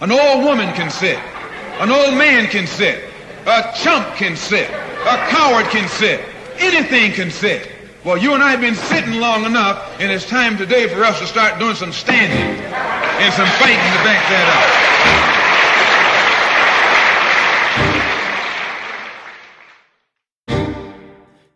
An old woman can sit. An old man can sit. A chump can sit. A coward can sit. Anything can sit. Well, you and I have been sitting long enough, and it's time today for us to start doing some standing and some fighting to back that up.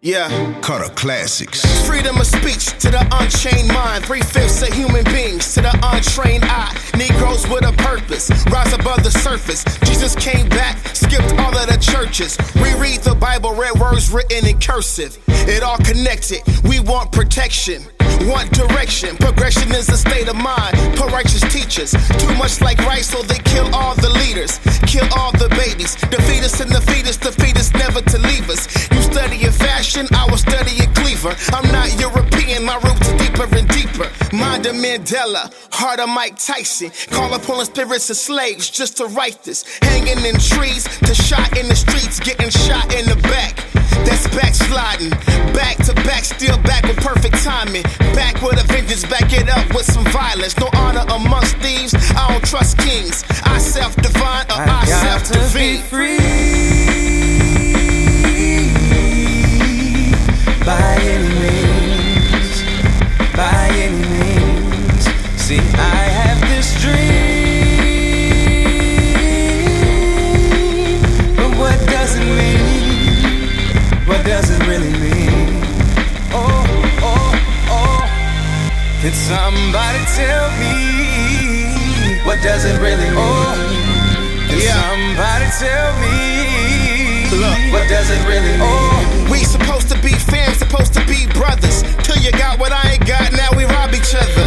Yeah. Cutter classics. Freedom of speech to the unchained mind. Three fifths of human beings to the untrained eye. Negroes with a purpose. Rise above the surface. Jesus came back, skipped all of the churches. Reread the Bible, read words written in cursive. It all connected. We want protection want direction. Progression is a state of mind. Poor righteous teachers. Too much like rice, so they kill all the leaders. Kill all the babies. Defeat us and the fetus. Defeat us never to leave us. You study in fashion, I was studying Cleaver. I'm not Mind of Mandela, heart of Mike Tyson. Call upon the spirits of slaves just to write this. Hanging in trees, to shot in the streets, getting shot in the back. That's backsliding. Back to back, still back with perfect timing. Back with a vengeance, back it up with some violence. No honor amongst thieves. I don't trust kings. I self divine or I, I self defeat. free Somebody tell me what does it really mean? Oh, Yeah. somebody tell me Look. what does it really mean? Oh, we supposed to be fam, supposed to be brothers. Till you got what I ain't got, now we rob each other.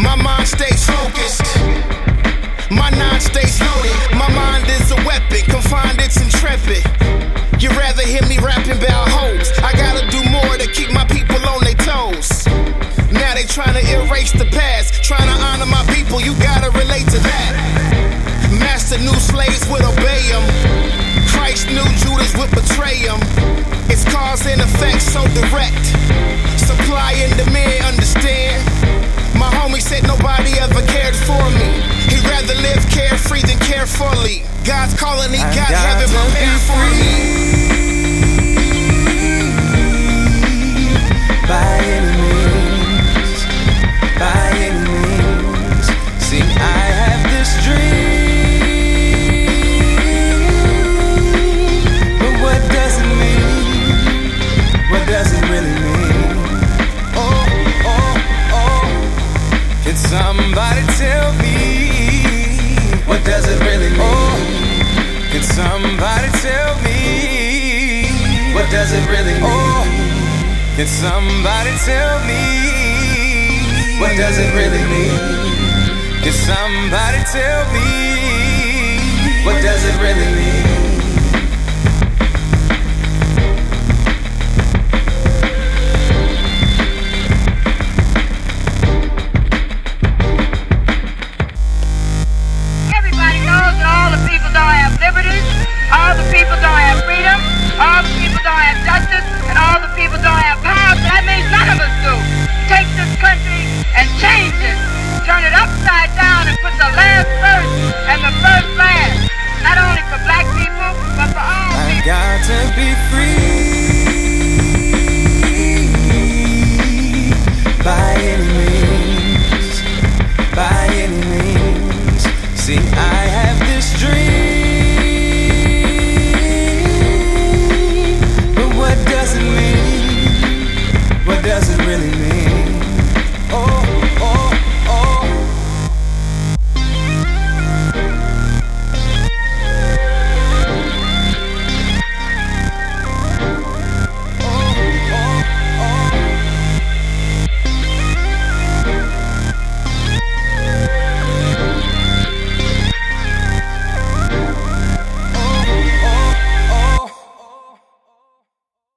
My mind stays focused. My nine stays loaded. My mind is a weapon, confined, it's intrepid. You'd rather hear me rapping about hoes. I gotta do more to keep my people than. God's calling, he got, heaven prepared for me. Can somebody tell me what does it really mean? Can somebody tell me what does it really mean? Everybody knows that all the people don't have liberties, all the people don't have freedom, all the people don't have justice, and all the people don't have